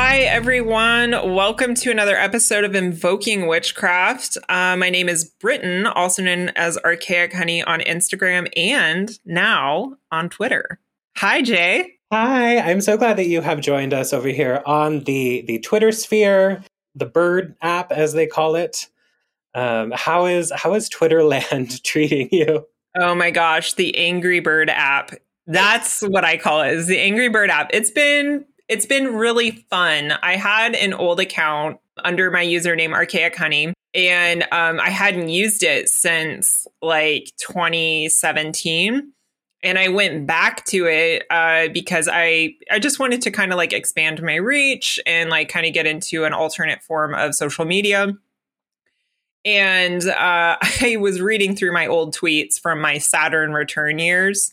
Hi, everyone. Welcome to another episode of Invoking Witchcraft. Uh, my name is Britton, also known as Archaic Honey on Instagram and now on Twitter. Hi, Jay. Hi, I'm so glad that you have joined us over here on the the Twitter sphere, the Bird app as they call it. Um, how is how is Twitterland treating you? Oh my gosh, the Angry Bird app. That's what I call it. Is the Angry Bird app. It's been it's been really fun. I had an old account under my username Archaic Honey, and um, I hadn't used it since like 2017. And I went back to it uh, because I I just wanted to kind of like expand my reach and like kind of get into an alternate form of social media. And uh, I was reading through my old tweets from my Saturn return years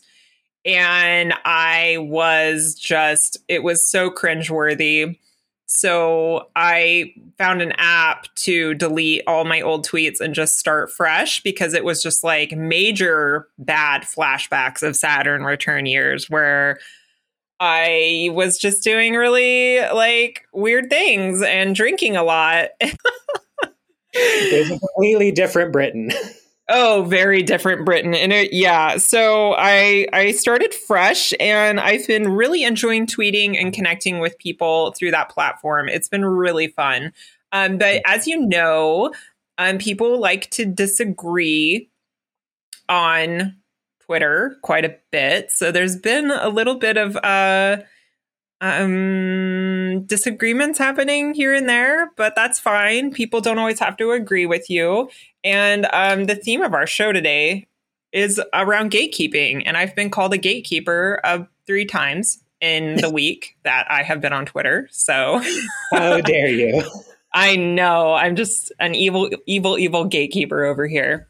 and I was just, it was so cringeworthy. So I found an app to delete all my old tweets and just start fresh because it was just like major bad flashbacks of Saturn return years where I was just doing really like weird things and drinking a lot. There's a completely different Britton. Oh, very different Britton. And it, yeah, so I I started fresh and I've been really enjoying tweeting and connecting with people through that platform. It's been really fun. Um, but as you know, um, people like to disagree on Twitter quite a bit. So there's been a little bit of uh um disagreements happening here and there but that's fine. People don't always have to agree with you. And um the theme of our show today is around gatekeeping. And i've been called a gatekeeper uh, three times in the week that i have been on twitter. So How dare you? i know. I'm just an evil evil evil gatekeeper over here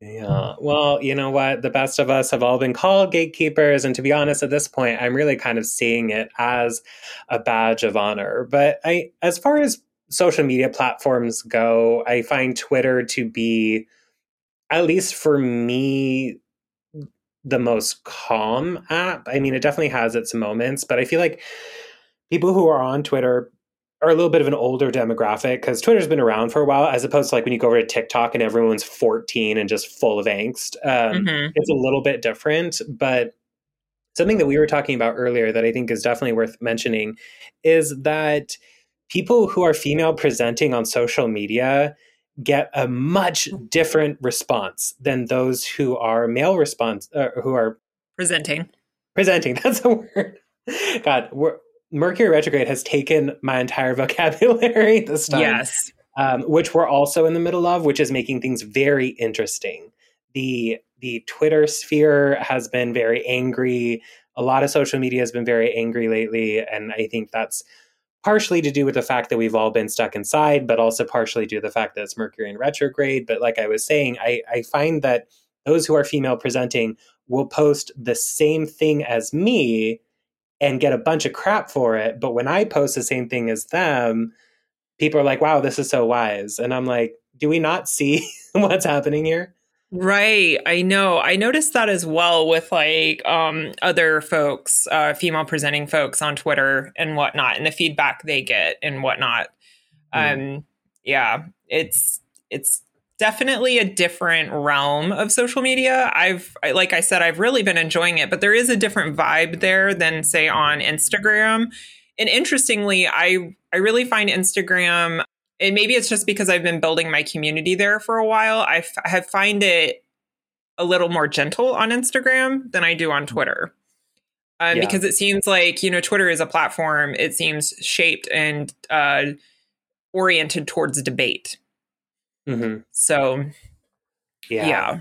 Yeah. Well, you know what? The best of us have all been called gatekeepers. And to be honest, at this point, I'm really kind of seeing it as a badge of honor. But I, as far as social media platforms go, I find Twitter to be, at least for me, the most calm app. I mean, it definitely has its moments, but I feel like people who are on Twitter are a little bit of an older demographic because Twitter's been around for a while, as opposed to like when you go over to TikTok and everyone's 14 and just full of angst. Um, Mhm. It's a little bit different, but something that we were talking about earlier that I think is definitely worth mentioning is that people who are female presenting on social media get a much different response than those who are male response uh, who are presenting presenting that's a word god we're, mercury retrograde has taken my entire vocabulary this time yes. um, which we're also in the middle of which is making things very interesting. The the twitter sphere has been very angry. A lot of social media has been very angry lately and i think that's partially to do with the fact that we've all been stuck inside but also partially due to the fact that it's mercury in retrograde. But like i was saying i, I find that those who are female presenting will post the same thing as me and get a bunch of crap for it. But when I post the same thing as them, people are like, wow, this is so wise. And I'm like, do we not see what's happening here? Right. I know. I noticed that as well with like um other folks, uh female presenting folks on Twitter and whatnot, and the feedback they get and whatnot. Um yeah, it's it's definitely a different realm of social media. I've like I said, I've really been enjoying it, but there is a different vibe there than say on Instagram. And interestingly, I I really find Instagram and maybe it's just because I've been building my community there for a while. I f- have find it a little more gentle on Instagram than I do on Twitter. Um, Yeah. Because it seems like, you know, Twitter is a platform, it seems shaped and uh, oriented towards debate. Mm-hmm. So, Yeah. yeah.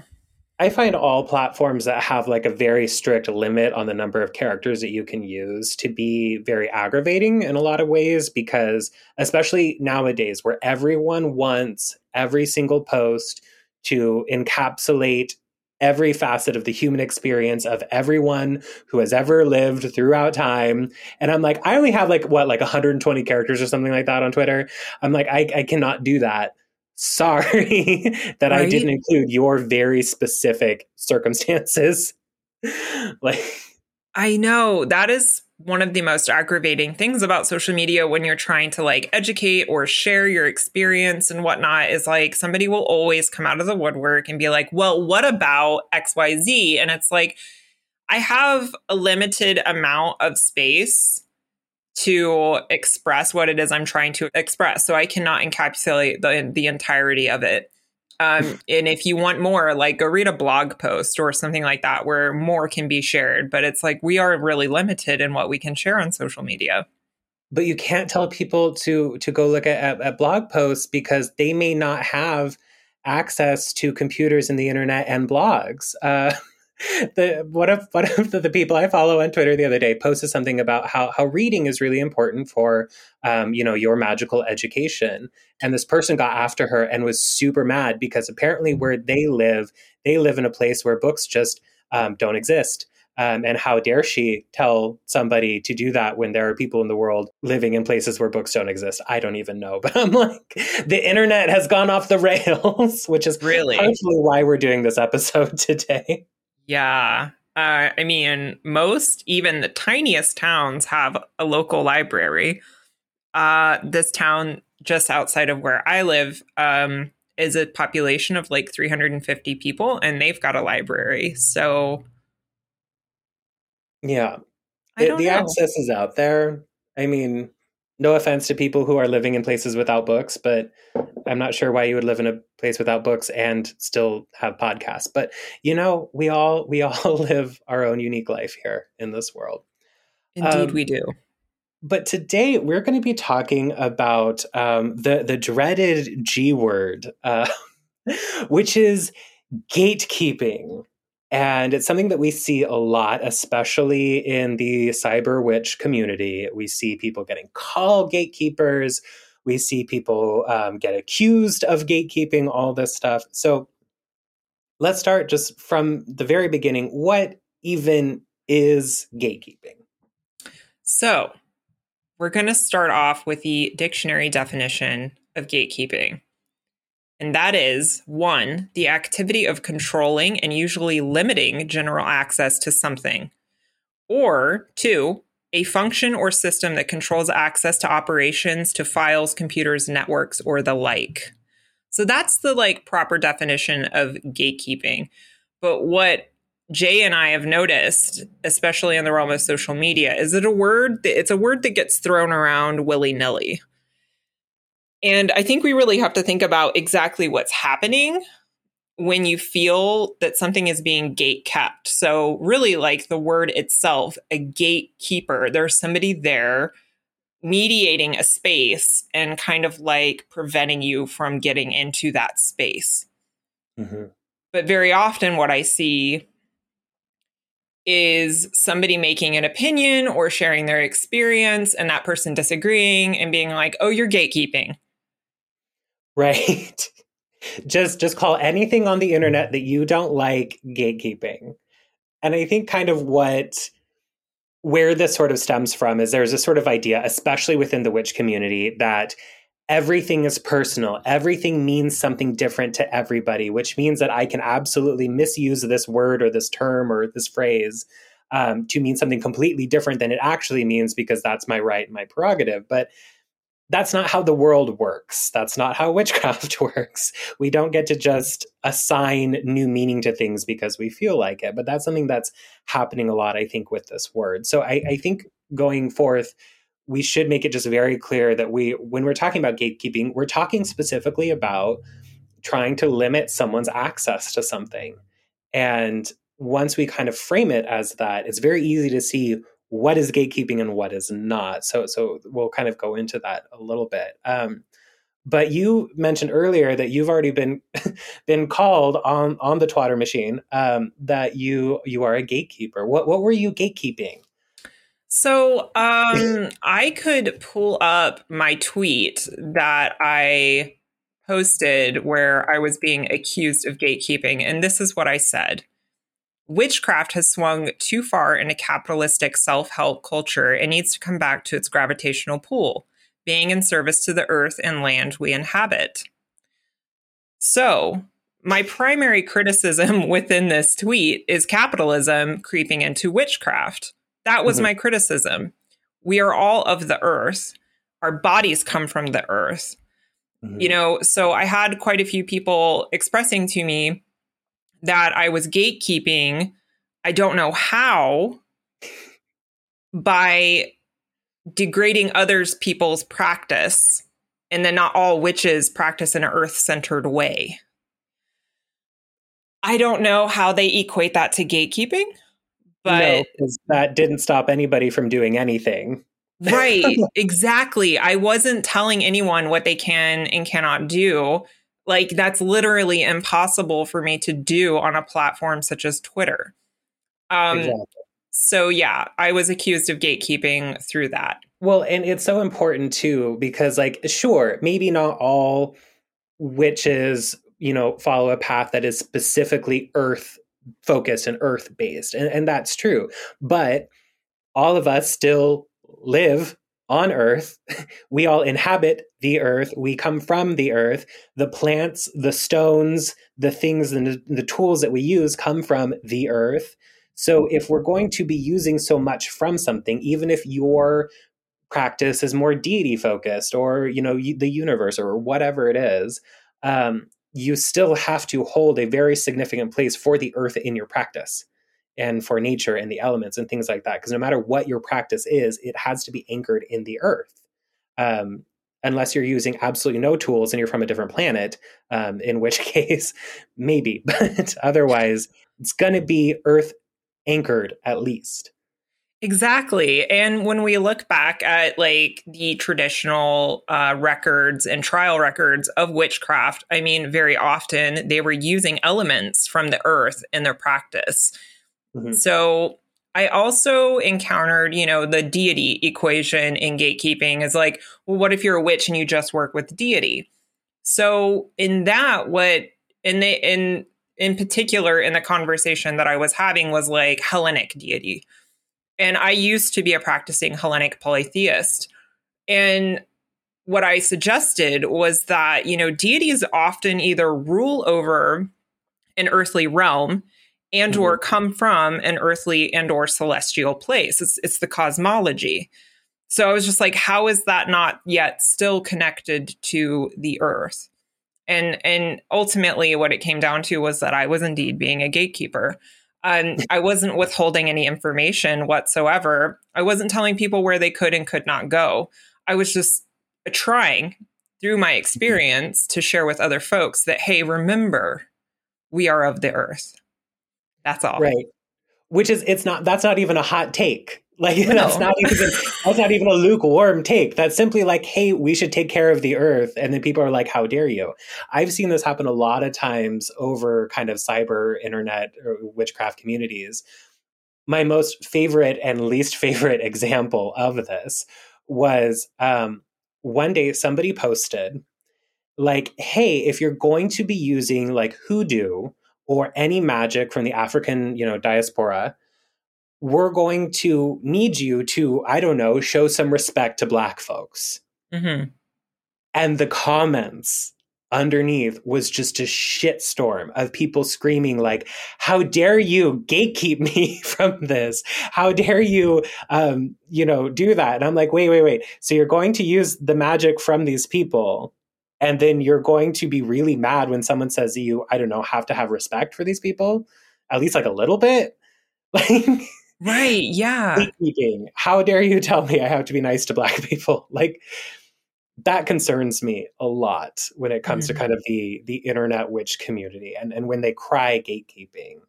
I find all platforms that have like a very strict limit on the number of characters that you can use to be very aggravating in a lot of ways because especially nowadays where everyone wants every single post to encapsulate every facet of the human experience of everyone who has ever lived throughout time. And I'm like, I only have like what, like 120 characters or something like that on Twitter. I'm like, I, I cannot do that. Sorry that right? I didn't include your very specific circumstances. like, I know that is one of the most aggravating things about social media when you're trying to like educate or share your experience and whatnot is like somebody will always come out of the woodwork and be like, well, what about XYZ? And it's like, I have a limited amount of space to express what it is I'm trying to express. So I cannot encapsulate the, the entirety of it. Um, and if you want more, like go read a blog post or something like that where more can be shared. But it's like we are really limited in what we can share on social media. But you can't tell people to to go look at, at, at blog posts because they may not have access to computers and the internet and blogs. Uh, the one of one of the, the, people I follow on Twitter the other day posted something about how how reading is really important for um, you know your magical education. And this person got after her and was super mad because apparently where they live, they live in a place where books just um, don't exist. Um, and how dare she tell somebody to do that when there are people in the world living in places where books don't exist? I don't even know. But I'm like, the internet has gone off the rails, which is really partially why we're doing this episode today. Yeah. Uh, I mean, most, even the tiniest towns, have a local library. Uh, this town just outside of where I live um, is a population of like 350 people, and they've got a library. So, yeah, the, the access is out there. I mean, no offense to people who are living in places without books, but I'm not sure why you would live in a place without books and still have podcasts. But you know, we all we all live our own unique life here in this world. Indeed, um, we do. But today we're going to be talking about um, the the dreaded G word, uh, which is gatekeeping. And it's something that we see a lot, especially in the cyber witch community. We see people getting called gatekeepers. We see people um, get accused of gatekeeping, all this stuff. So let's start just from the very beginning. What even is gatekeeping? So we're going to start off with the dictionary definition of gatekeeping. And that is one, the activity of controlling and usually limiting general access to something. Or two, a function or system that controls access to operations, to files, computers, networks, or the like. So that's the like proper definition of gatekeeping. But what Jay and I have noticed, especially in the realm of social media, is it a word that it's a word that gets thrown around willy-nilly. And I think we really have to think about exactly what's happening when you feel that something is being gate kept. So, really, like the word itself, a gatekeeper, there's somebody there mediating a space and kind of like preventing you from getting into that space. Mm-hmm. But very often, what I see is somebody making an opinion or sharing their experience and that person disagreeing and being like, oh, you're gatekeeping. Right. just just call anything on the internet that you don't like gatekeeping. And I think kind of what where this sort of stems from is there's a sort of idea, especially within the witch community, that everything is personal. Everything means something different to everybody, which means that I can absolutely misuse this word or this term or this phrase um, to mean something completely different than it actually means because that's my right and my prerogative. But that's not how the world works. That's not how witchcraft works. We don't get to just assign new meaning to things because we feel like it. But that's something that's happening a lot, I think, with this word. So I, I think going forth, we should make it just very clear that we, when we're talking about gatekeeping, we're talking specifically about trying to limit someone's access to something. And once we kind of frame it as that, it's very easy to see what is gatekeeping and what is not. So so we'll kind of go into that a little bit. Um, but you mentioned earlier that you've already been been called on on the twatter machine um, that you you are a gatekeeper. What what were you gatekeeping? So um, I could pull up my tweet that I posted where I was being accused of gatekeeping, and this is what I said. Witchcraft has swung too far in a capitalistic self help culture and needs to come back to its gravitational pull, being in service to the earth and land we inhabit. So, my primary criticism within this tweet is capitalism creeping into witchcraft. That was mm-hmm. my criticism. We are all of the earth. Our bodies come from the earth. Mm-hmm. You know, so I had quite a few people expressing to me that I was gatekeeping. I don't know how by degrading others people's practice and then not all witches practice in an earth-centered way. I don't know how they equate that to gatekeeping, but no, that didn't stop anybody from doing anything. right, exactly. I wasn't telling anyone what they can and cannot do. Like, that's literally impossible for me to do on a platform such as Twitter. Um, exactly. So, yeah, I was accused of gatekeeping through that. Well, and it's so important too, because, like, sure, maybe not all witches you know follow a path that is specifically earth focused and earth based and, and that's true but all of us still live on earth we all inhabit the earth we come from the earth the plants the stones the things and the, tools that we use come from the earth. So if we're going to be using so much from something even if your practice is more deity focused or you know the universe or whatever it is um, you still have to hold a very significant place for the earth in your practice and for nature and the elements and things like that. Because no matter what your practice is, it has to be anchored in the earth. Um, unless you're using absolutely no tools and you're from a different planet, um, in which case, maybe. But otherwise, it's going to be earth anchored at least. Exactly. And when we look back at like the traditional uh, records and trial records of witchcraft, I mean, very often they were using elements from the earth in their practice. Mm-hmm. So I also encountered, you know, the deity equation in gatekeeping is like, well, what if you're a witch and you just work with deity? So in that, what in the in in particular in the conversation that I was having was like Hellenic deity and I used to be a practicing Hellenic polytheist. And what I suggested was that, you know, deities often either rule over an earthly realm and mm-hmm. or come from an earthly and or celestial place. It's it's the cosmology. So I was just like, how is that not yet still connected to the earth? And and ultimately what it came down to was that I was indeed being a gatekeeper. Um, I wasn't withholding any information whatsoever. I wasn't telling people where they could and could not go. I was just trying through my experience to share with other folks that, hey, remember, we are of the earth. That's all. Right. Which is, it's not, that's not even a hot take. Like no. that's not even that's not even a lukewarm take. That's simply like, hey, we should take care of the earth. And then people are like, how dare you? I've seen this happen a lot of times over kind of cyber internet or witchcraft communities. My most favorite and least favorite example of this was um, one day somebody posted like, hey, if you're going to be using like hoodoo or any magic from the African, you know, diaspora, we're going to need you to, I don't know, show some respect to Black folks. Mm-hmm. And the comments underneath was just a shitstorm of people screaming like how dare you gatekeep me from this how dare you um, you know do that and i'm like wait wait wait so you're going to use the magic from these people and then you're going to be really mad when someone says you i don't know have to have respect for these people at least like a little bit like Right. Yeah. How dare you tell me I have to be nice to black people? Like that concerns me a lot when it comes mm-hmm. to kind of the the internet witch community and, and when they cry gatekeeping.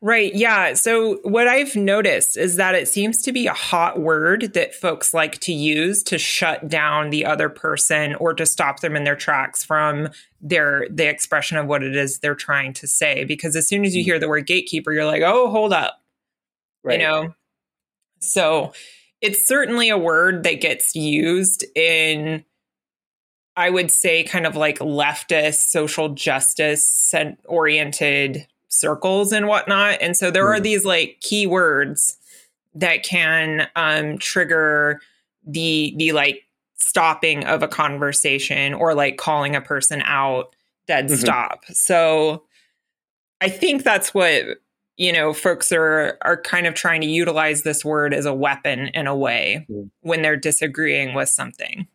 Right. Yeah. So, what I've noticed is that it seems to be a hot word that folks like to use to shut down the other person or to stop them in their tracks from their the expression of what it is they're trying to say. Because as soon as you mm. hear the word gatekeeper, you're like, oh, hold up. Right. You know? So it's certainly a word that gets used in I would say, kind of like leftist, social justice oriented circles and whatnot. And so there mm. are hmm. these like keywords that can um, trigger the the like stopping of a conversation or like calling a person out dead mm-hmm. stop. So I think that's what you know folks are are kind of trying to utilize this word as a weapon in a way mm. when they're disagreeing with something.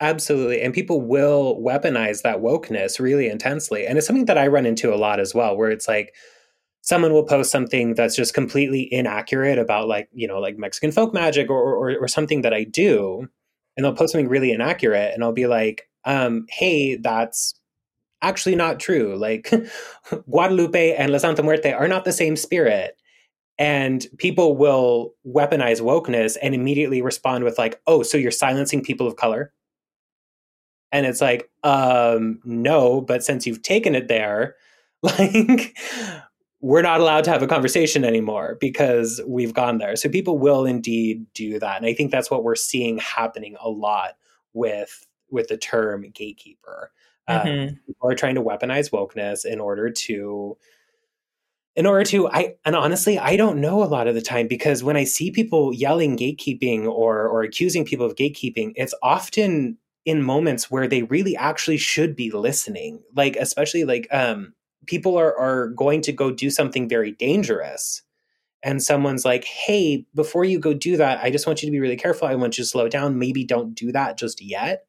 Absolutely. And people will weaponize that wokeness really intensely. And it's something that I run into a lot as well, where it's like someone will post something that's just completely inaccurate about like, you know, like Mexican folk magic or, or, or something that I do. And they'll post something really inaccurate. And I'll be like, um, hey, that's actually not true. Like Guadalupe and La Santa Muerte are not the same spirit. And people will weaponize wokeness and immediately respond with like, "Oh, so you're silencing people of color?" And it's like, um, no, but since you've taken it there, like we're not allowed to have a conversation anymore because we've gone there. So people will indeed do that. And I think that's what we're seeing happening a lot with with the term gatekeeper. Um, mm-hmm. Um, people are trying to weaponize wokeness in order to in order to i and honestly i don't know a lot of the time because when i see people yelling gatekeeping or or accusing people of gatekeeping it's often in moments where they really actually should be listening like especially like um people are are going to go do something very dangerous and someone's like hey before you go do that i just want you to be really careful. I want you to slow down. Maybe don't do that just yet.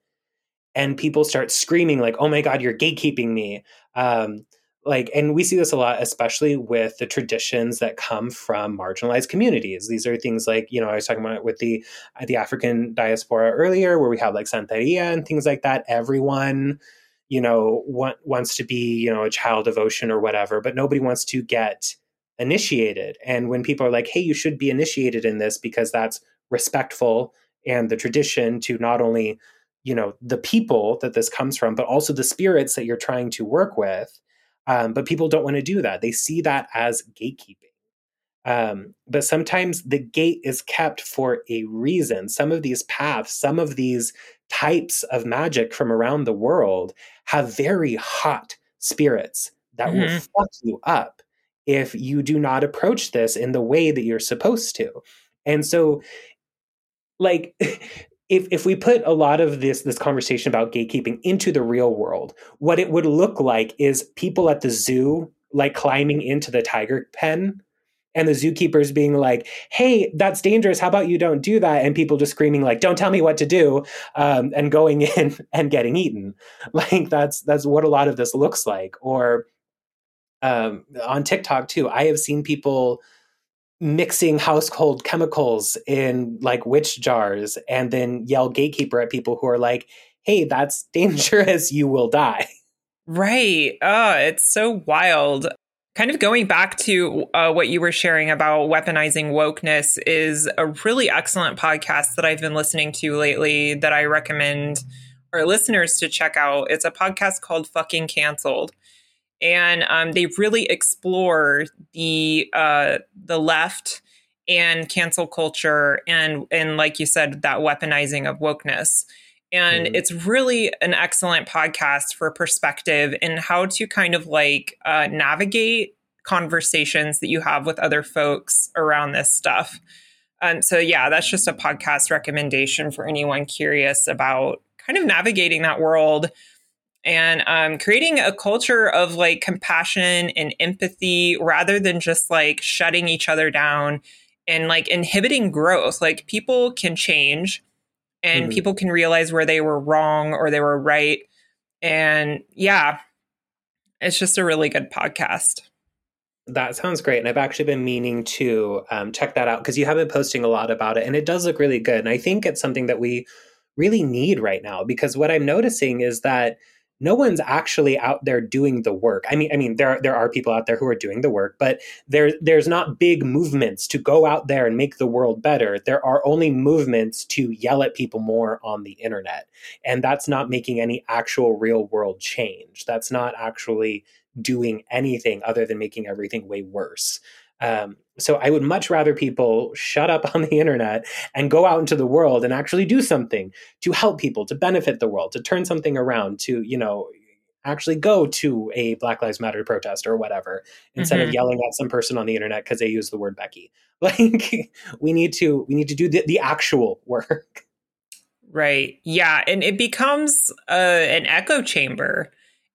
And people start screaming like oh my god you're gatekeeping me. Um, like and we see this a lot especially with the traditions that come from marginalized communities. These are things like you know i was talking about with the the african diaspora earlier where we have like santeria and things like that. Everyone you know want, wants to be you know a child of Oshun or whatever but nobody wants to get initiated. And when people are like hey you should be initiated in this because that's respectful and the tradition to not only you know the people that this comes from but also the spirits that you're trying to work with um, but people don't want to do that. They see that as gatekeeping. Um, but sometimes the gate is kept for a reason. Some of these paths some of these types of magic from around the world have very hot spirits that mm-hmm. will fuck you up if you do not approach this in the way that you're supposed to. And so like if if we put a lot of this this conversation about gatekeeping into the real world, what it would look like is people at the zoo like climbing into the tiger pen and the zookeepers being like, "Hey, that's dangerous. How about you don't do that?" And people just screaming like, "Don't tell me what to do," um, and going in and getting eaten. Like that's that's what a lot of this looks like. Or um, on TikTok too, I have seen people mixing household chemicals in like witch jars and then yell gatekeeper at people who are like, hey, that's dangerous, you will die. Right. Oh, it's so wild. Kind of going back to uh, what you were sharing about weaponizing wokeness is a really excellent podcast that I've been listening to lately that I recommend our listeners to check out. It's a podcast called Fucking Canceled and um, they really explore the uh, the left and cancel culture and and like you said that weaponizing of wokeness and mm. it's really an excellent podcast for perspective and how to kind of like uh, navigate conversations that you have with other folks around this stuff and so yeah that's just a podcast recommendation for anyone curious about kind of navigating that world and um, creating a culture of like compassion and empathy rather than just like shutting each other down and like inhibiting growth. Like people can change and mm-hmm. people can realize where they were wrong or they were right. And yeah, it's just a really good podcast. That sounds great. And I've actually been meaning to um, check that out because you have been posting a lot about it and it does look really good. And I think it's something that we really need right now because what I'm noticing is that no one's actually out there doing the work. I mean, I mean, there there are people out there who are doing the work, but there there's not big movements to go out there and make the world better. There are only movements to yell at people more on the internet, and that's not making any actual real world change. That's not actually doing anything other than making everything way worse. Um, so I would much rather people shut up on the internet and go out into the world and actually do something to help people, to benefit the world, to turn something around, to, you know, actually go to a Black Lives Matter protest or whatever instead Mhm. of yelling at some person on the internet because they use the word Becky. Like we need to we need to do the, the actual work. Right. Yeah, and it becomes uh, an echo chamber,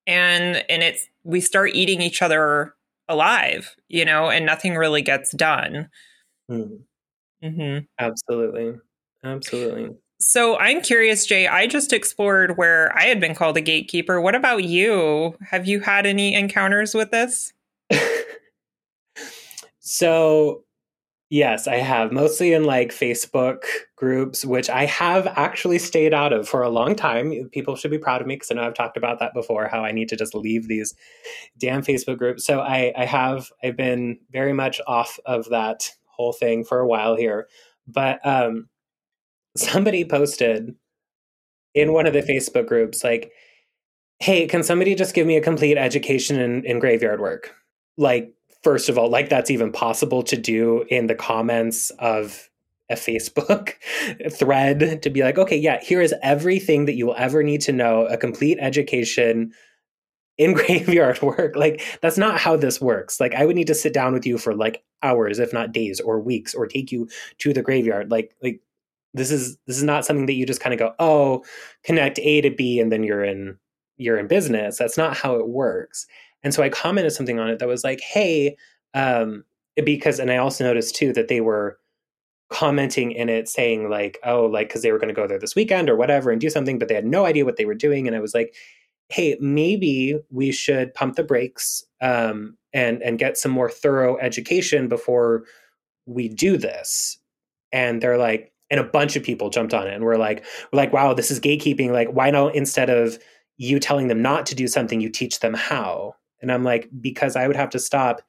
and and it's we start eating each other alive, you know, and nothing really gets done. Hmm. hmm Absolutely. Absolutely. So I'm curious, Jay. I just explored where I had been called a gatekeeper. What about you? Have you had any encounters with this? so yes i have mostly in like facebook groups which i have actually stayed out of for a long time. People should be proud of me because i know i've talked about that before how i need to just leave these damn facebook groups. So i i have i've been very much off of that whole thing for a while here. But um somebody posted in one of the facebook groups like hey can somebody just give me a complete education in, in graveyard work? Like first of all, like that's even possible to do in the comments of a Facebook thread to be like, okay, yeah, here is everything that you will ever need to know, a complete education in graveyard work. Like that's not how this works. Like I would need to sit down with you for like hours, if not days or weeks, or take you to the graveyard. Like like this is this is not something that you just kind of go, oh, connect A to B and then you're in you're in business. That's not how it works. And so I commented something on it that was like, hey, um, because, and I also noticed too that they were commenting in it saying, like, oh, like, because they were going to go there this weekend or whatever and do something, but they had no idea what they were doing. And I was like, hey, maybe we should pump the brakes um, and and get some more thorough education before we do this. And they're like, and a bunch of people jumped on it and we're like, we're like, wow, this is gatekeeping. Like, why not instead of you telling them not to do something, you teach them how? And I'm like, because I would have to stop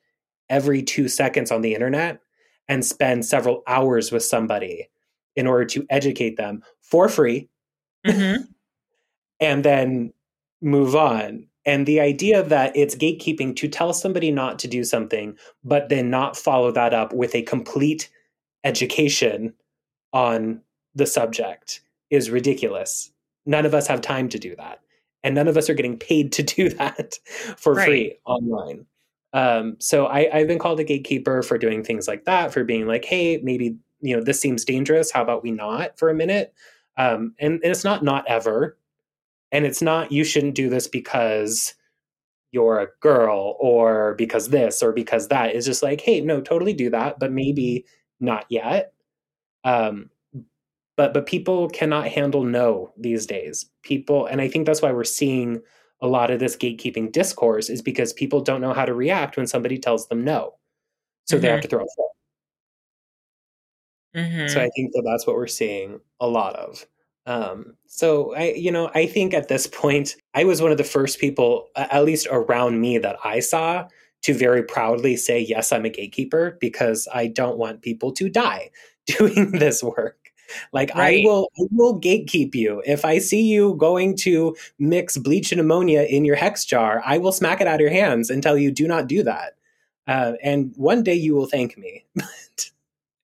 every two seconds on the internet and spend several hours with somebody in order to educate them for free Mm-hmm. and then move on. And the idea that it's gatekeeping to tell somebody not to do something, but then not follow that up with a complete education on the subject is ridiculous. None of us have time to do that. And none of us are getting paid to do that for Right. free online. Um, so I, I've been called a gatekeeper for doing things like that, for being like, hey, maybe you know this seems dangerous. How about we not for a minute? Um, and, and it's not not ever, and it's not you shouldn't do this because you're a girl or because this or because that. It's just like, hey, no, totally do that, but maybe not yet. Um, but but people cannot handle no these days. People, and I think that's why we're seeing a lot of this gatekeeping discourse is because people don't know how to react when somebody tells them no, so they have to throw a fit. Mm-hmm. So I think that that's what we're seeing a lot of. Um, so I, you know, I think at this point, I was one of the first people, at least around me, that I saw to very proudly say, "Yes, I'm a gatekeeper," because I don't want people to die doing this work. Like Right. I will, I will gatekeep you. If I see you going to mix bleach and ammonia in your hex jar, I will smack it out of your hands and tell you, "Do not do that." Uh, and one day you will thank me.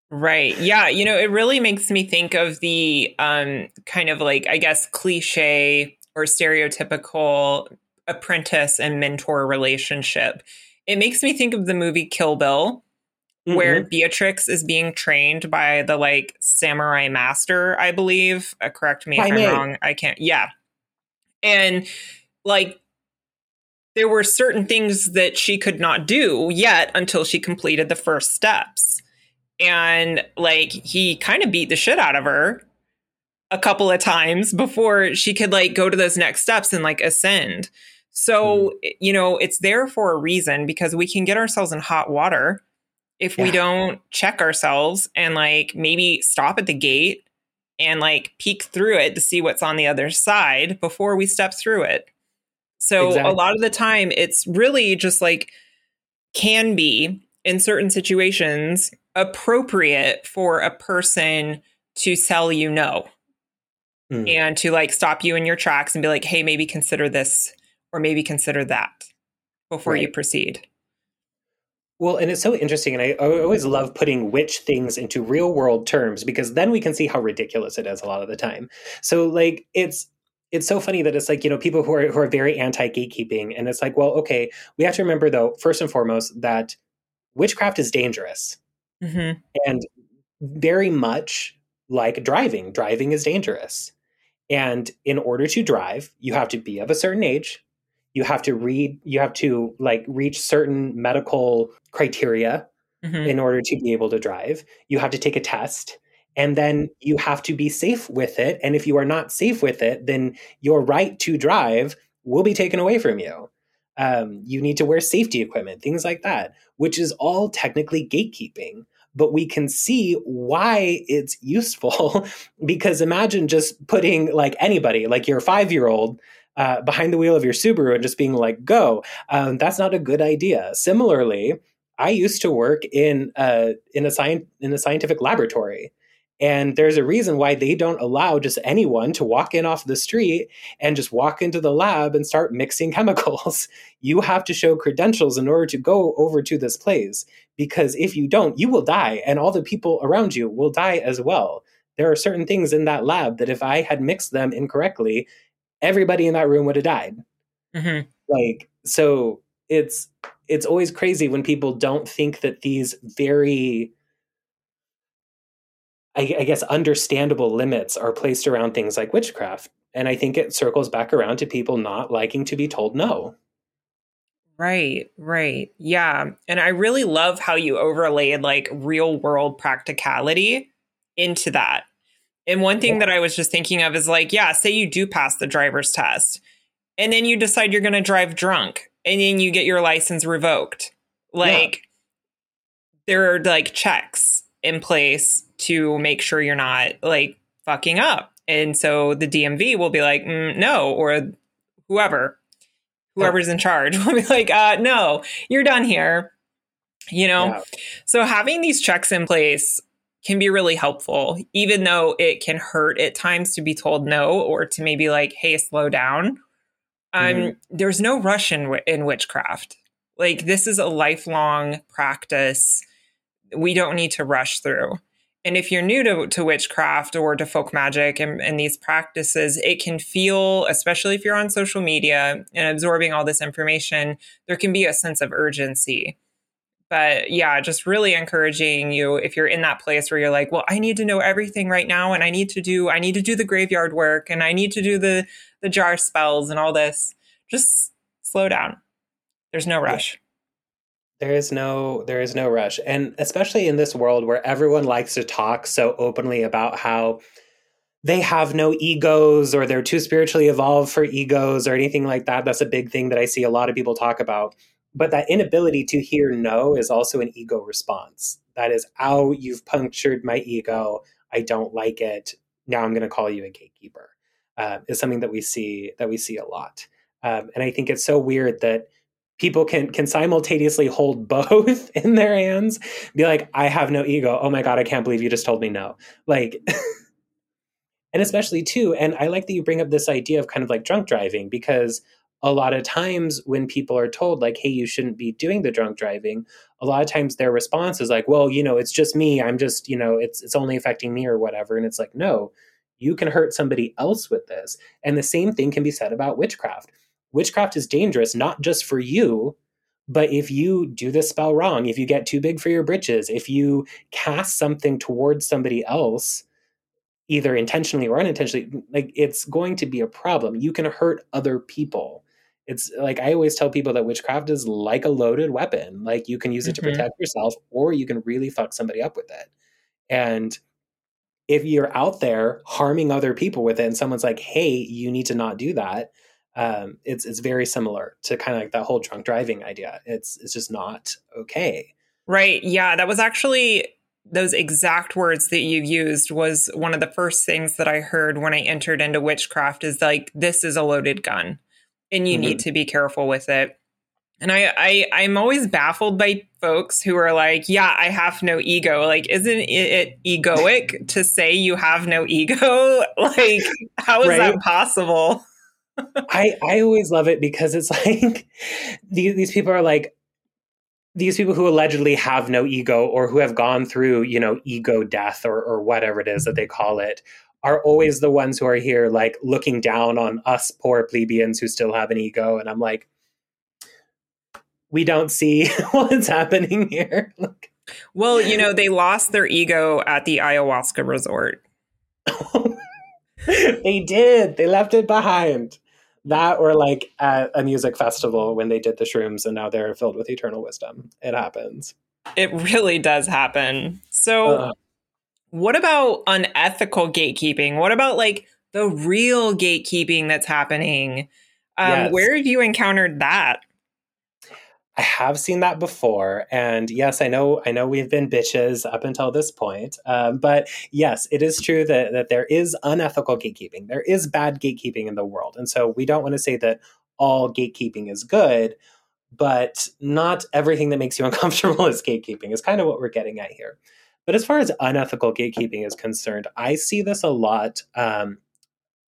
Right. Yeah. You know, it really makes me think of the um, kind of like, I guess, cliche or stereotypical apprentice and mentor relationship. It makes me think of the movie Kill Bill, where Mhm. Beatrix is being trained by the like samurai master, I believe. Uh, correct me if Pai I'm Mei. wrong. I can't. Yeah. And like, there were certain things that she could not do yet until she completed the first steps. And like, he kind of beat the shit out of her a couple of times before she could like go to those next steps and like ascend. So, you know, it's there for a reason because we can get ourselves in hot water if we don't check ourselves and like maybe stop at the gate and like peek through it to see what's on the other side before we step through it. So, Exactly. a lot of the time, it's really just like can be in certain situations appropriate for a person to sell you no Mm. and to like stop you in your tracks and be like, hey, maybe consider this or maybe consider that before you proceed. Well, and it's so interesting, and I, I always love putting witch things into real world terms because then we can see how ridiculous it is a lot of the time. So, like, it's it's so funny that it's like you know people who are who are very anti gatekeeping, and it's like, well, okay, we have to remember though, first and foremost, that witchcraft is dangerous, Mm-hmm. and very much like driving. Driving is dangerous, and in order to drive, you have to be of a certain age. You have to read. You have to like reach certain medical criteria Mm-hmm. in order to be able to drive. You have to take a test and then you have to be safe with it. And if you are not safe with it, then your right to drive will be taken away from you. Um, you need to wear safety equipment, things like that, which is all technically gatekeeping. But we can see why it's useful because imagine just putting like anybody, like your five year old, uh, behind the wheel of your Subaru and just being like, go. Um, that's not a good idea. Similarly, I used to work in a in a science in a scientific laboratory, and there's a reason why they don't allow just anyone to walk in off the street and just walk into the lab and start mixing chemicals. You have to show credentials in order to go over to this place because if you don't, you will die, and all the people around you will die as well. There are certain things in that lab that if I had mixed them incorrectly, everybody in that room would have died Mm-hmm. like so it's it's always crazy when people don't think that these very I, I guess understandable limits are placed around things like witchcraft and i think it circles back around to people not liking to be told no Right, right. Yeah. And I really love how you overlaid like real world practicality into that. And one thing that I was just thinking of is like, yeah, say you do pass the driver's test and then you decide you're going to drive drunk and then you get your license revoked. Like, there are like checks in place to make sure you're not like fucking up. And so the DMV will be like, mm, no, or whoever, whoever's in charge will be like, uh, no, you're done here. You know? Yeah. So having these checks in place can be really helpful, even though it can hurt at times to be told no or to maybe like, hey, slow down. Um, Mhm. there's no rush in in witchcraft. Like this is a lifelong practice. We don't need to rush through. And if you're new to, to witchcraft or to folk magic and, and these practices, it can feel, especially if you're on social media and absorbing all this information, there can be a sense of urgency but yeah, just really encouraging you if you're in that place where you're like, well, I need to know everything right now, and I need to do, I need to do the graveyard work, and I need to do the the jar spells and all this. Just slow down. There's no rush. there is no there is no rush and especially in this world where everyone likes to talk so openly about how they have no egos or they're too spiritually evolved for egos or anything like that that's a big thing that i see a lot of people talk about but that inability to hear no is also an ego response. That is ow you've punctured my ego. I don't like it. Now i'm going to call you a gatekeeper uh, is something that we see that we see a lot. Um, and i think it's so weird that people can can simultaneously hold both in their hands be like i have no ego. Oh my god i can't believe you just told me no. Like and especially too and i like that you bring up this idea of kind of like drunk driving because a lot of times when people are told like hey you shouldn't be doing the drunk driving a lot of times their response is like well you know it's just me. I'm just you know it's it's only affecting me or whatever. And it's like no you can hurt somebody else with this. And the same thing can be said about witchcraft. Witchcraft is dangerous not just for you but if you do the spell wrong if you get too big for your britches if you cast something towards somebody else either intentionally or unintentionally like it's going to be a problem. You can hurt other people it's like i always tell people that witchcraft is like a loaded weapon like you can use it to Mhm. protect yourself or you can really fuck somebody up with it and if you're out there harming other people with it and someone's like hey you need to not do that um, it's it's very similar to kind of like that whole drunk driving idea it's it's just not okay Right. Yeah. That was actually those exact words that you used was one of the first things that I heard when I entered into witchcraft is like, this is a loaded gun and you need mm-hmm. to be careful with it. And I, I, I'm always baffled by folks who are like, yeah, I have no ego. Like, isn't it egoic to say you have no ego? Like, how is Right. that possible? I I always love it because it's like these these people are like these people who allegedly have no ego or who have gone through, you know, ego death or, or whatever it is that they call it, are always the ones who are here, like looking down on us poor plebeians who still have an ego. And I'm like, we don't see what's happening here. well, you know, they lost their ego at the ayahuasca resort. they did. They left it behind. That or like at a music festival when they did the shrooms and now they're filled with eternal wisdom. It happens. It really does happen. So, uh, what about unethical gatekeeping? What about like the real gatekeeping that's happening? Um, yes. Where have you encountered that? I have seen that before, and yes, I know. I know we've been bitches up until this point, um, but yes, it is true that that there is unethical gatekeeping. There is bad gatekeeping in the world, and so we don't want to say that all gatekeeping is good, but not everything that makes you uncomfortable is gatekeeping. Is kind of what we're getting at here. But as far as unethical gatekeeping is concerned, I see this a lot, um,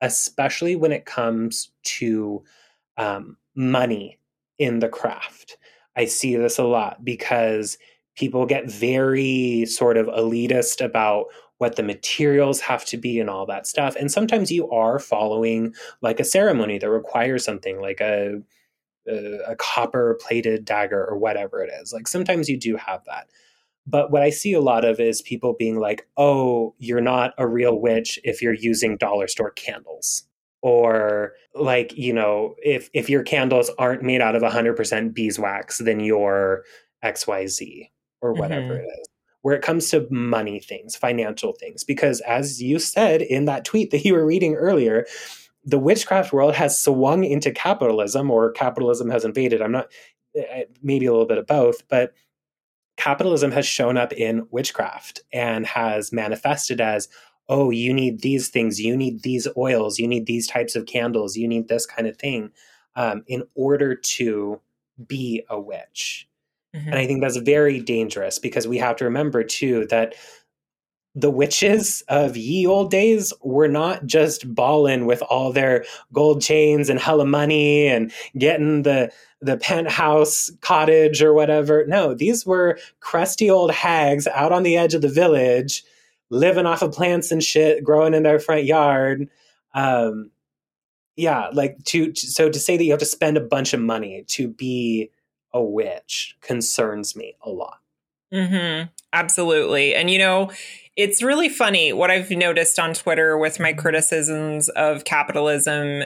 especially when it comes to um, money in the craft. I see this a lot because people get very sort of elitist about what the materials have to be and all that stuff. And sometimes you are following like a ceremony that requires something like a a, a copper plated dagger or whatever it is. Like sometimes you do have that. But what I see a lot of is people being like, "Oh, you're not a real witch if you're using dollar store candles." or like you know if if your candles aren't made out of 100% beeswax then you're xyz or whatever mm-hmm. it is where it comes to money things financial things because as you said in that tweet that you were reading earlier the witchcraft world has swung into capitalism or capitalism has invaded i'm not eh, eh, maybe a little bit of both but capitalism has shown up in witchcraft and has manifested as oh, you need these things, you need these oils, you need these types of candles, you need this kind of thing um, in order to be a witch. Mm-hmm. And I think that's very dangerous because we have to remember too that the witches of ye old days were not just balling with all their gold chains and hella money and getting the the penthouse cottage or whatever. No, these were crusty old hags out on the edge of the village living off of plants and shit growing in their front yard. Um, yeah, like to so to say that you have to spend a bunch of money to be a witch concerns me a lot. Mm-hmm. Absolutely, and you know, it's really funny what I've noticed on Twitter with my criticisms of capitalism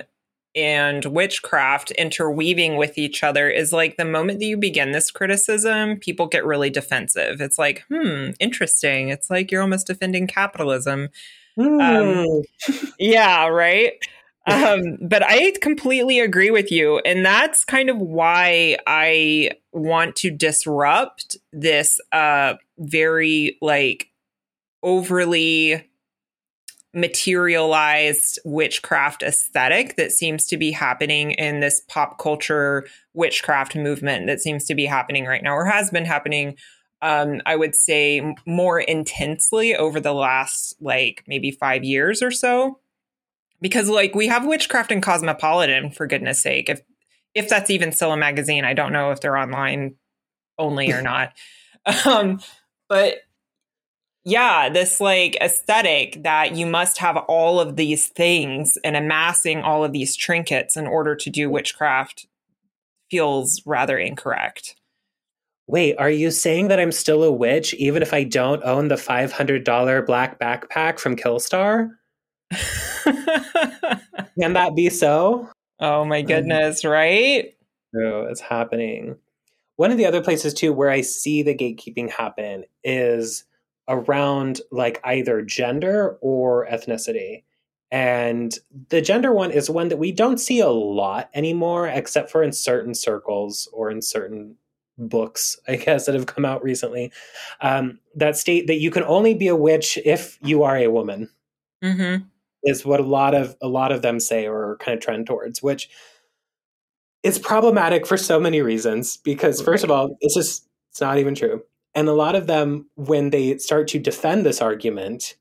and witchcraft interweaving with each other is like the moment that you begin this criticism, people get really defensive. It's like, hmm, interesting. It's like you're almost defending capitalism. Mm. Um, hmm. yeah, right. Um, but I completely agree with you. And that's kind of why I want to disrupt this uh, very like overly materialized witchcraft aesthetic that seems to be happening in this pop culture witchcraft movement that seems to be happening right now or has been happening um, i would say more intensely over the last like maybe five years or so. Because like we have witchcraft and cosmopolitan for goodness sake. If if that's even still a magazine i don't know if they're online only or not. Um, but yeah, this like aesthetic that you must have all of these things and amassing all of these trinkets in order to do witchcraft feels rather incorrect. Wait, are you saying that I'm still a witch even if I don't own the $500 black backpack from Killstar? Can that be so? Oh my mm. goodness, right? Oh, it's happening. One of the other places too where I see the gatekeeping happen is around like either gender or ethnicity. And the gender one is one that we don't see a lot anymore, except for in certain circles or in certain books, I guess, that have come out recently um, that state that you can only be a witch if you are a woman. Mm-hmm. Is what a lot of a lot of them say or kind of trend towards, which is problematic for so many reasons. Because first of all, it's just it's not even true. And a lot of them, when they start to defend this argument,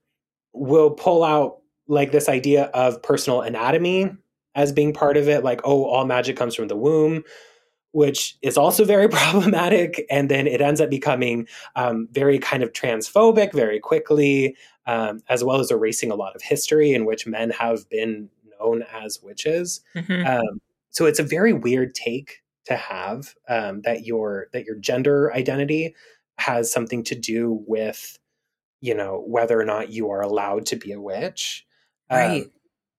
will pull out like this idea of personal anatomy as being part of it, like, oh, all magic comes from the womb, which is also very problematic. And then it ends up becoming um, very kind of transphobic very quickly, um, as well as erasing a lot of history in which men have been known as witches. Mhm. Um, so it's a very weird take to have um, that your that your gender identity has something to do with you know whether or not you are allowed to be a witch. Um, Right.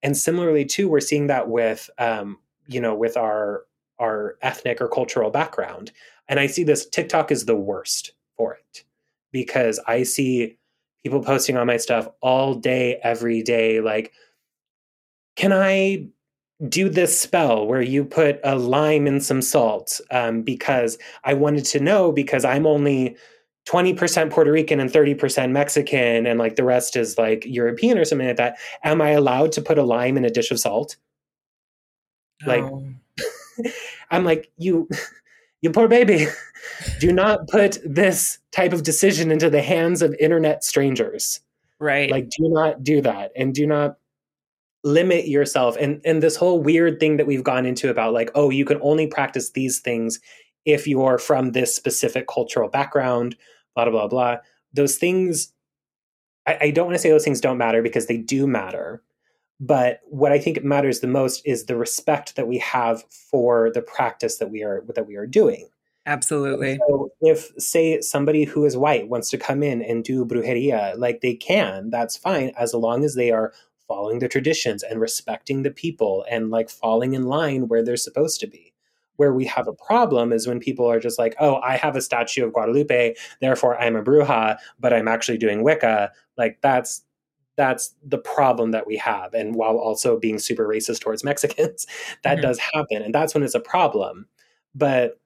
and similarly too, we're seeing that with um, you know with our our ethnic or cultural background. And I see this TikTok is the worst for it because I see people posting on my stuff all day, every day, like, can I do this spell where you put a lime in some salt? Um, because I wanted to know because I'm only 20% Puerto Rican and 30% Mexican, and like the rest is like European or something like that. Am I allowed to put a lime in a dish of salt? like- Oh. I'm like, you, you poor baby. Do not put this type of decision into the hands of internet strangers. right. Like, do not do that, and do not limit yourself. And and this whole weird thing that we've gone into about like, oh, you can only practice these things if you're from this specific cultural background. Blah blah blah. blah. Those things, I, I don't want to say those things don't matter because they do matter. But what I think matters the most is the respect that we have for the practice that we are that we are doing. Absolutely. So if say somebody who is white wants to come in and do brujeria, like they can, that's fine as long as they are following the traditions and respecting the people and like falling in line where they're supposed to be. Where we have a problem is when people are just like, "Oh, I have a statue of Guadalupe, therefore I'm a bruja, but I'm actually doing Wicca." Like that's that's the problem that we have and while also being super racist towards Mexicans, that Mhm. does happen and that's when it's a problem. But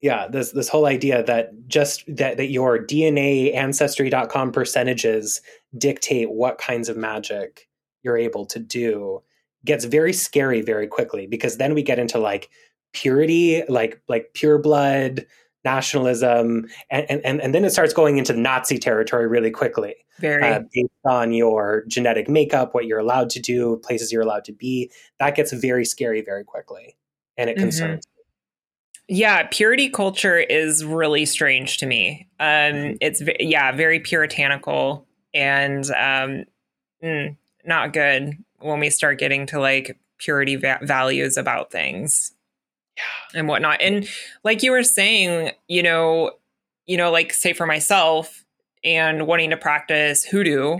yeah this this whole idea that just that that your dna ancestry.com percentages dictate what kinds of magic you're able to do gets very scary very quickly because then we get into like purity like like pure blood nationalism and and, and then it starts going into nazi territory really quickly Very. uh, based on your genetic makeup what you're allowed to do places you're allowed to be that gets very scary very quickly and it Mhm. concerns Yeah, purity culture is really strange to me. Um, it's yeah, very puritanical and um, mm, not good when we start getting to like purity va- values about things yeah. and whatnot. And like you were saying, you know, you know, like say for myself and wanting to practice hoodoo,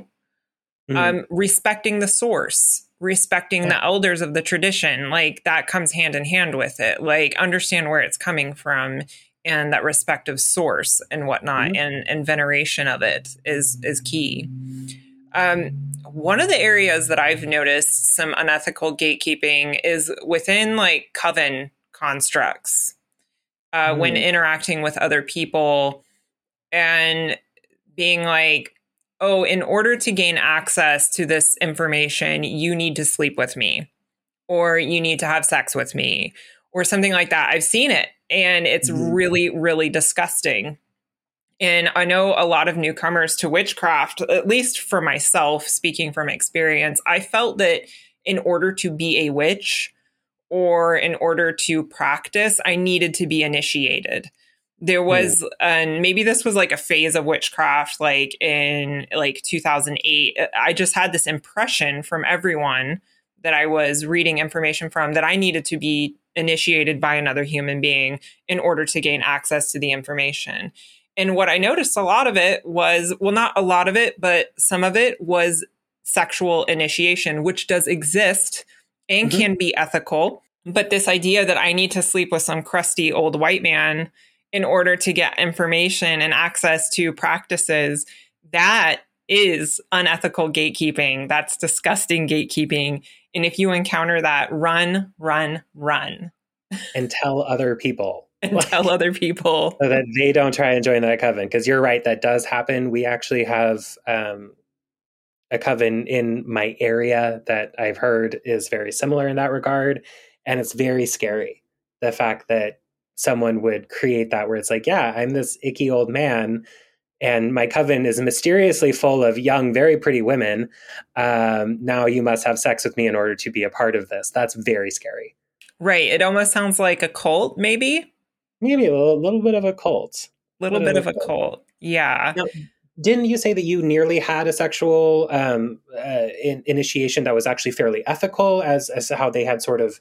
Mhm. um, respecting the source, respecting the elders of the tradition, like that comes hand in hand with it. Like understand where it's coming from and that respect of source and whatnot Mhm. and, and veneration of it is is key. Um, one of the areas that I've noticed some unethical gatekeeping is within like coven constructs uh, when Mm. interacting with other people and being like, oh, in order to gain access to this information, you need to sleep with me, or you need to have sex with me, or something like that. I've seen it, and it's Mhm. really, really disgusting. And I know a lot of newcomers to witchcraft, at least for myself, speaking from experience, I felt that in order to be a witch or in order to practice, I needed to be initiated there was and maybe this was like a phase of witchcraft like in like 2008 i just had this impression from everyone that i was reading information from that i needed to be initiated by another human being in order to gain access to the information. And what i noticed a lot of it was well not a lot of it but some of it was sexual initiation which does exist and Mhm. can be ethical. But this idea that i need to sleep with some crusty old white man in order to get information and access to practices that is unethical gatekeeping. That's disgusting gatekeeping. And if you encounter that run run run. And tell other people. And tell other people. So that they don't try and join that coven. Because you're right that does happen. We actually have um, a coven in my area that i've heard is very similar in that regard. And it's very scary the fact that someone would create that where it's like yeah i'm this icky old man and my coven is mysteriously full of young very pretty women um, now you must have sex with me in order to be a part of this that's very scary Right. It almost sounds like a cult, maybe. Maybe a little, little bit of a cult. A little bit of a cult. Yeah. Now, didn't you say that you nearly had a sexual um, uh, in, initiation that was actually fairly ethical as as how they had sort of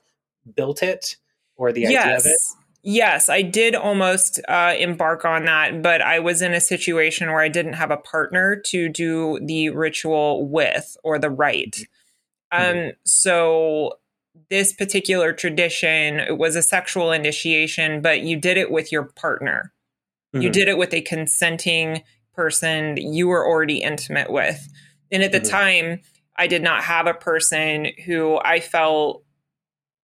built it or the idea yes. of it? Yes, I did almost uh, embark on that, but I was in a situation where I didn't have a partner to do the ritual with or the rite. Mhm. Um, so this particular tradition it was a sexual initiation, but you did it with your partner. You Mhm. did it with a consenting person that you were already intimate with. And at the Mhm. time, I did not have a person who I felt,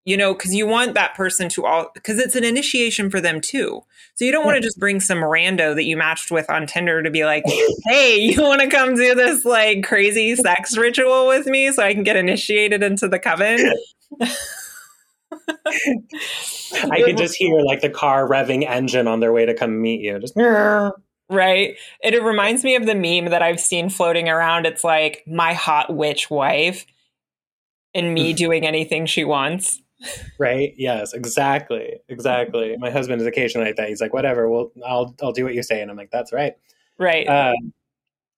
you know, because you want that person to all, because it's an initiation for them too. So you don't want to just bring some rando that you matched with on Tinder to be like, hey, you want to come do this like crazy sex ritual with me so I can get initiated into the coven? I could just hear like the car revving engine on their way to come meet you. Just Right. And it reminds me of the meme that I've seen floating around. It's like my hot witch wife and me doing anything she wants. Right. Yes, exactly, exactly. My husband is occasionally like that. He's like, "Whatever, well, I'll I'll do what you say," and I'm like, "That's right." Right. Um,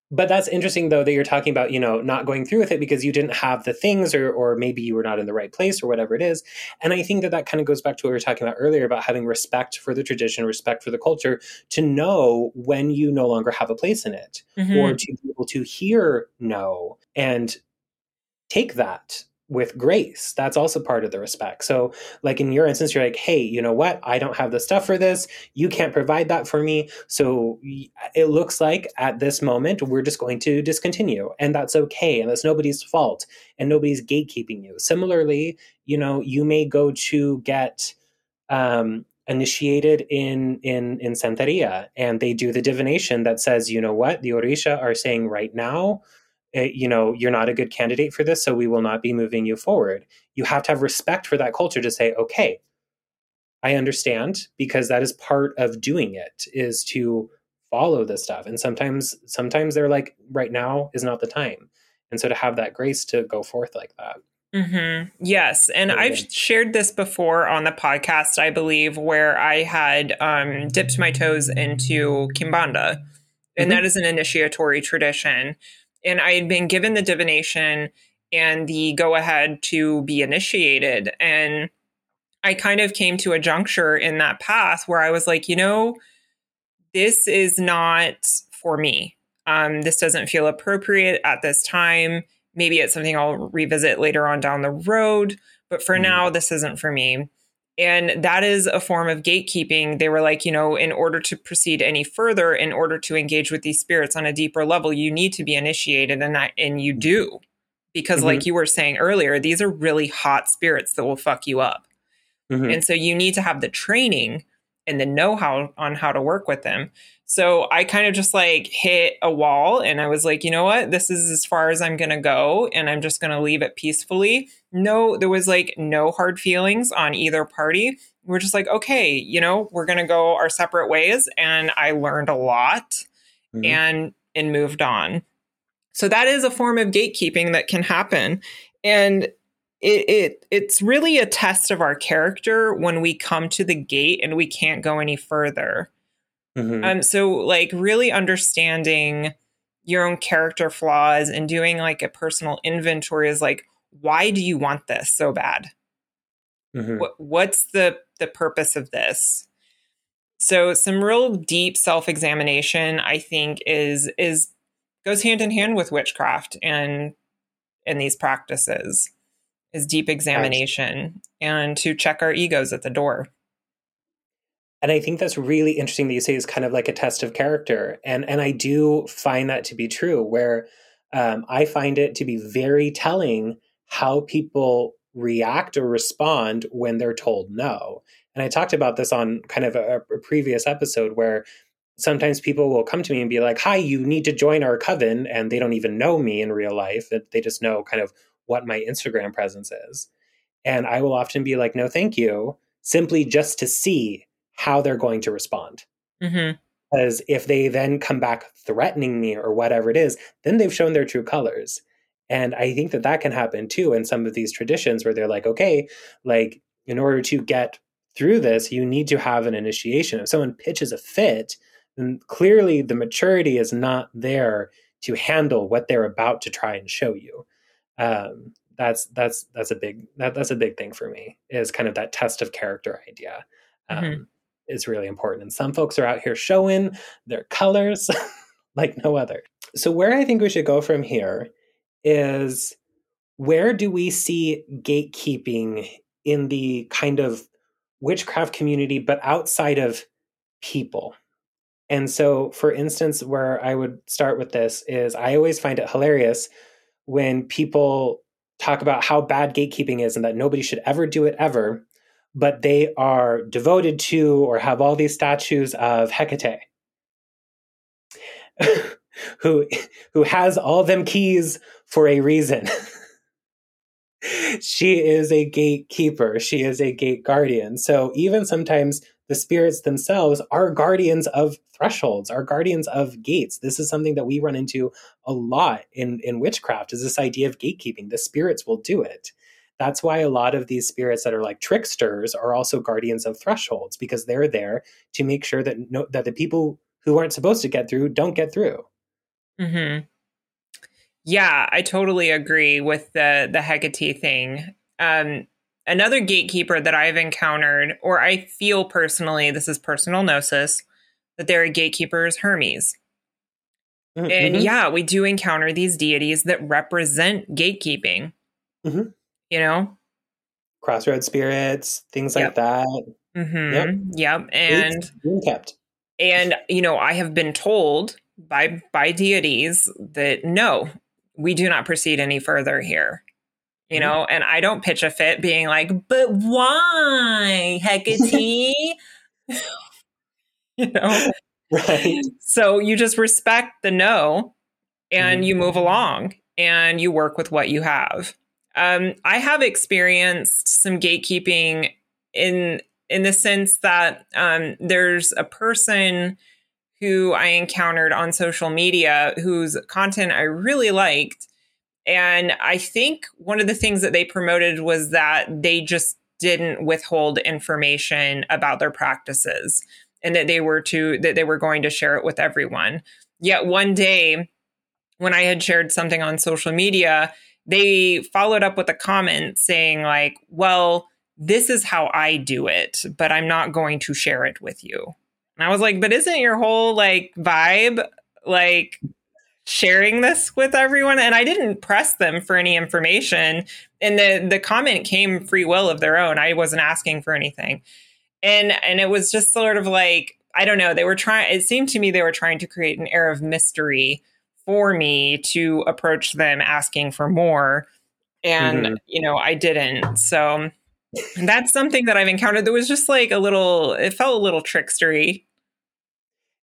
but that's interesting though that you're talking about you know not going through with it because you didn't have the things or or maybe you were not in the right place or whatever it is and i think that that kind of goes back to what we were talking about earlier about having respect for the tradition respect for the culture to know when you no longer have a place in it Mhm. or to be able to hear no and take that with grace. That's also part of the respect. So like in your instance you're like hey you know what? I don't have the stuff for this. You can't provide that for me. So it looks like at this moment we're just going to discontinue and that's okay and that's nobody's fault and nobody's gatekeeping you. Similarly you know you may go to get um initiated in in in santeria and they do the divination that says you know what? The orisha are saying right now you know you're not a good candidate for this so we will not be moving you forward you have to have respect for that culture to say okay i understand because that is part of doing it is to follow this stuff and sometimes sometimes they're like right now is not the time and so to have that grace to go forth like that Mm-hmm. Yes. And Okay. I've shared this before on the podcast, I believe, where I had um, dipped my toes into Kimbanda. And Mhm. that is an initiatory tradition. And I had been given the divination and the go ahead to be initiated. And I kind of came to a juncture in that path where I was like, you know, this is not for me. Um, this doesn't feel appropriate at this time. Maybe it's something I'll revisit later on down the road, but for Mhm. now, this isn't for me. And that is a form of gatekeeping. They were like, you know, in order to proceed any further, in order to engage with these spirits on a deeper level, you need to be initiated, and that, and you do, because, Mhm. like you were saying earlier, these are really hot spirits that will fuck you up. Mhm. And so you need to have the training and the know how on how to work with them. So I kind of just like hit a wall and I was like, you know what? This is as far as I'm going to go and I'm just going to leave it peacefully. No, there was like no hard feelings on either party. We're just like, okay, you know, we're going to go our separate ways. And I learned a lot Mhm. and and moved on. So that is a form of gatekeeping that can happen. And it, it it's really a test of our character when we come to the gate and we can't go any further. Mhm. Um, so like really understanding your own character flaws and doing like a personal inventory is like, why do you want this so bad? Mhm. What, what's the the purpose of this? So some real deep self-examination, I think, is is goes hand in hand with witchcraft and and these practices is deep examination and to check our egos at the door. and i think that's really interesting that you say is kind of like a test of character and and i do find that to be true where um, i find it to be very telling how people react or respond when they're told no and i talked about this on kind of a, a previous episode where sometimes people will come to me and be like hi you need to join our coven and they don't even know me in real life they just know kind of what my instagram presence is and i will often be like no thank you simply just to see how they're going to respond. Mm-hmm. Because if they then come back threatening me or whatever it is, then they've shown their true colors. And I think that that can happen too in some of these traditions where they're like, okay, like in order to get through this, you need to have an initiation. If someone pitches a fit, then clearly the maturity is not there to handle what they're about to try and show you. Um, that's that's that's a big that, that's a big thing for me is kind of that test of character idea um, mm-hmm. is really important. And some folks are out here showing their colors like no other. So where I think we should go from here is where do we see gatekeeping in the kind of witchcraft community, but outside of people? And so, for instance, where I would start with this is I always find it hilarious when people talk about how bad gatekeeping is and that nobody should ever do it ever, but they are devoted to or have all these statues of Hecate, who who has all them keys for a reason. she is a gatekeeper. She is a gate guardian. So even sometimes the spirits themselves are guardians of thresholds, are guardians of gates. This is something that we run into a lot in, in witchcraft is this idea of gatekeeping. The spirits will do it. That's why a lot of these spirits that are like tricksters are also guardians of thresholds because they're there to make sure that no, that the people who aren't supposed to get through don't get through. Hmm. Yeah, I totally agree with the the Hecate thing. Um, another gatekeeper that I've encountered, or I feel personally, this is personal gnosis, that there are gatekeepers Hermes. Mm-hmm. And yeah, we do encounter these deities that represent gatekeeping. Mm-hmm. You know? Crossroad spirits, things yep. like that. Mm-hmm. Yep. Yep. And being kept. And you know, I have been told by by deities that no, we do not proceed any further here you mm-hmm. know, and I don't pitch a fit being like, but why, Hecate? you know? Right. So you just respect the no and mm-hmm. you move along and you work with what you have. Um, I have experienced some gatekeeping in in the sense that um, there's a person who I encountered on social media whose content I really liked, and I think one of the things that they promoted was that they just didn't withhold information about their practices and that they were to that they were going to share it with everyone. Yet one day when I had shared something on social media, they followed up with a comment saying like, "Well, this is how I do it, but I'm not going to share it with you." And I was like, "But isn't your whole like vibe like sharing this with everyone and I didn't press them for any information and the the comment came free will of their own. I wasn't asking for anything. And and it was just sort of like I don't know, they were trying it seemed to me they were trying to create an air of mystery for me to approach them asking for more and mm-hmm. you know, I didn't. So that's something that I've encountered that was just like a little it felt a little trickstery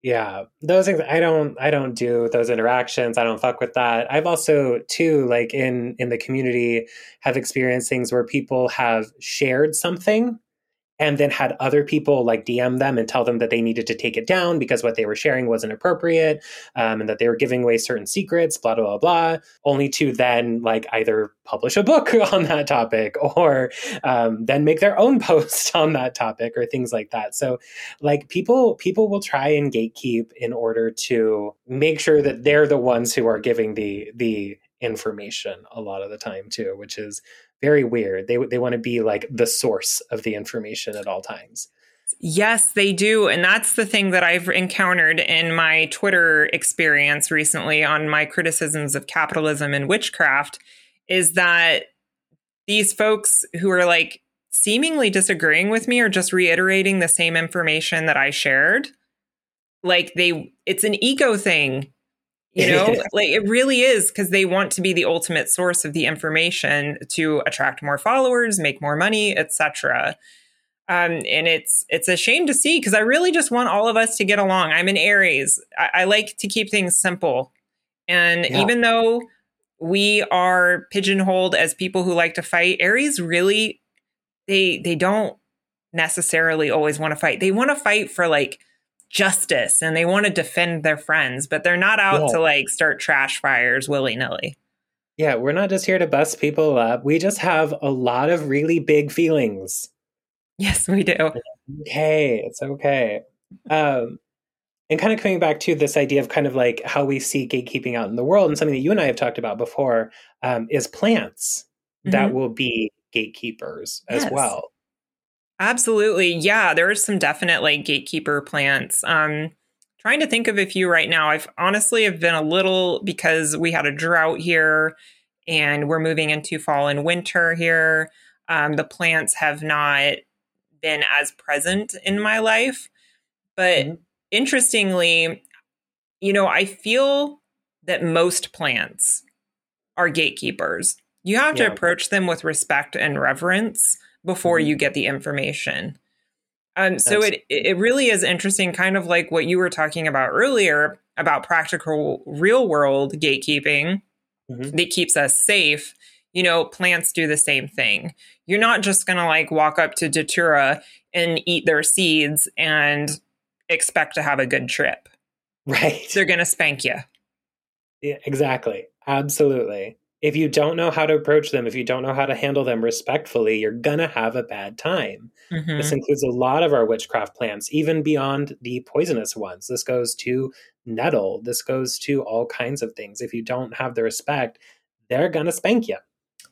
yeah, those things I don't I don't do those interactions. I don't fuck with that. I've also too like in in the community have experienced things where people have shared something and then had other people like DM them and tell them that they needed to take it down because what they were sharing wasn't appropriate um, and that they were giving away certain secrets, blah, blah, blah, only to then like either publish a book on that topic or um, then make their own post on that topic or things like that. So like people, people will try and gatekeep in order to make sure that they're the ones who are giving the, the information a lot of the time too, which is very weird. They they want to be like the source of the information at all times. Yes, they do. And that's the thing that I've encountered in my Twitter experience recently on my criticisms of capitalism and witchcraft is that these folks who are like seemingly disagreeing with me are just reiterating the same information that I shared. Like they it's an ego thing you know? Like it really is because they want to be the ultimate source of the information to attract more followers make more money etc um, and it's it's a shame to see because i really just want all of us to get along. I'm an aries. I, I like to keep things simple. And yeah. even though we are pigeonholed as people who like to fight aries really they they don't necessarily always want to fight. They want to fight for like justice and they want to defend their friends, but they're not out yeah. to like start trash fires willy nilly. Yeah, we're not just here to bust people up. We just have a lot of really big feelings Yes, we do. Okay, it's okay. Um, and kind of coming back to this idea of kind of like how we see gatekeeping out in the world, and something that you and I have talked about before um, is plants mm-hmm. that will be gatekeepers as yes. well. Absolutely. Yeah, there are some definite like gatekeeper plants. Um, trying to think of a few right now. I've honestly have been a little because we had a drought here and we're moving into fall and winter here. Um, the plants have not been as present in my life. But mm-hmm. interestingly, you know, I feel that most plants are gatekeepers. You have yeah. to approach them with respect and reverence before mm-hmm. you get the information. Um, so it it really is interesting, kind of like what you were talking about earlier about practical real world gatekeeping mm-hmm. that keeps us safe. You know, plants do the same thing. You're not just gonna like walk up to datura and eat their seeds and expect to have a good trip. Right. They're gonna spank you. Yeah, exactly. Absolutely if you don't know how to approach them, if you don't know how to handle them respectfully, you're going to have a bad time. Mm-hmm. This includes a lot of our witchcraft plants, even beyond the poisonous ones. This goes to nettle, this goes to all kinds of things. If you don't have the respect, they're going to spank you.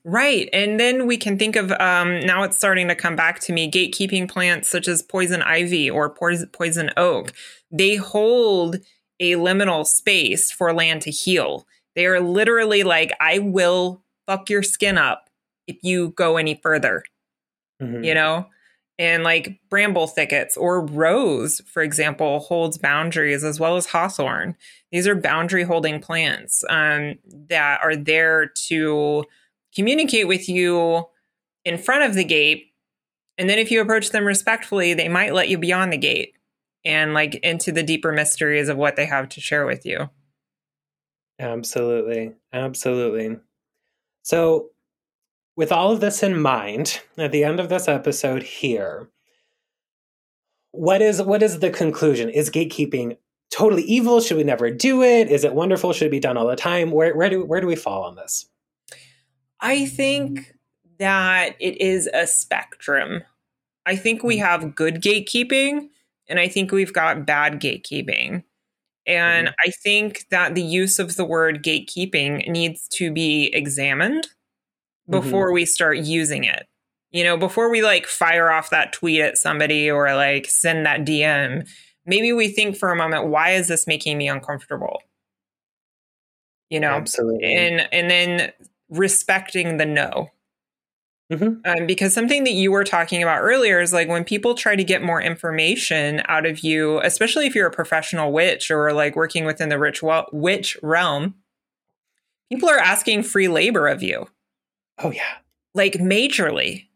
Right. And then we can think of um, now it's starting to come back to me gatekeeping plants such as poison ivy or poison oak. They hold a liminal space for land to heal. They are literally like, I will fuck your skin up if you go any further, mm-hmm. you know? And like bramble thickets or rose, for example, holds boundaries as well as hawthorn. These are boundary holding plants um, that are there to communicate with you in front of the gate. And then if you approach them respectfully, they might let you beyond the gate and like into the deeper mysteries of what they have to share with you. Absolutely. Absolutely. So, with all of this in mind, at the end of this episode here, what is what is the conclusion? Is gatekeeping totally evil? Should we never do it? Is it wonderful? Should it be done all the time? Where where do where do we fall on this? I think that it is a spectrum. I think we mm. have good gatekeeping and I think we've got bad gatekeeping. And mm-hmm. I think that the use of the word gatekeeping needs to be examined before mm-hmm. we start using it. You know, before we like fire off that tweet at somebody or like send that DM, maybe we think for a moment, why is this making me uncomfortable? You know, absolutely. And and then respecting the no. Mm-hmm. Um, because something that you were talking about earlier is like when people try to get more information out of you, especially if you're a professional witch or like working within the rich witch realm, people are asking free labor of you. Oh yeah, like majorly.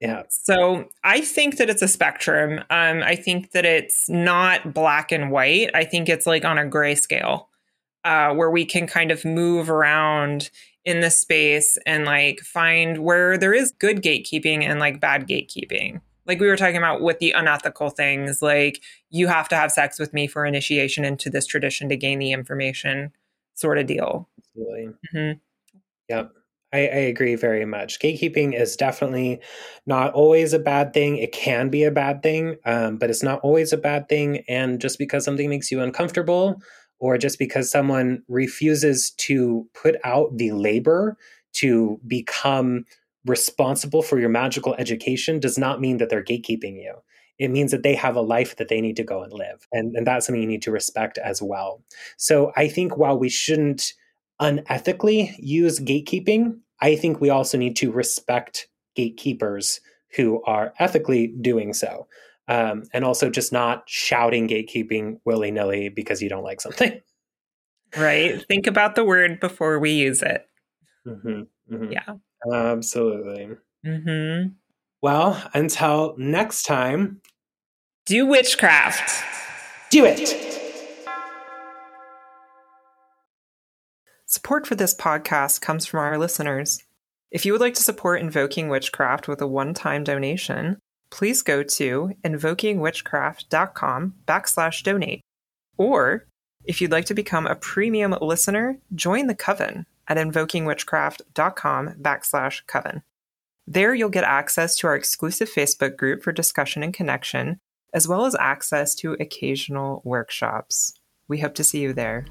Yeah. So I think that it's a spectrum. Um, I think that it's not black and white. I think it's like on a gray scale, uh, where we can kind of move around in the space and like find where there is good gatekeeping and like bad gatekeeping. Like we were talking about with the unethical things, like you have to have sex with me for initiation into this tradition to gain the information, sort of deal. Absolutely. Mm-hmm. Yep. I, I, agree very much. Gatekeeping is definitely not always a bad thing. It can be a bad thing, um, but it's not always a bad thing. And just because something makes you uncomfortable or just because someone refuses to put out the labor to become responsible for your magical education does not mean that they're gatekeeping you. It means that they have a life that they need to go and live. And, and that's something you need to respect as well. So I think while we shouldn't unethically use gatekeeping, I think we also need to respect gatekeepers who are ethically doing so um, and also just not shouting gatekeeping willy nilly because you don't like something. Right. Think about the word before we use it. Mm-hmm, mm-hmm. Yeah. Absolutely. Mm-hmm. Well, until next time, do witchcraft. Do it. Support for this podcast comes from our listeners. If you would like to support Invoking Witchcraft with a one time donation, please go to invokingwitchcraft.com backslash donate. Or if you'd like to become a premium listener, join the coven at invokingwitchcraft.com backslash coven. There, you'll get access to our exclusive Facebook group for discussion and connection, as well as access to occasional workshops. We hope to see you there.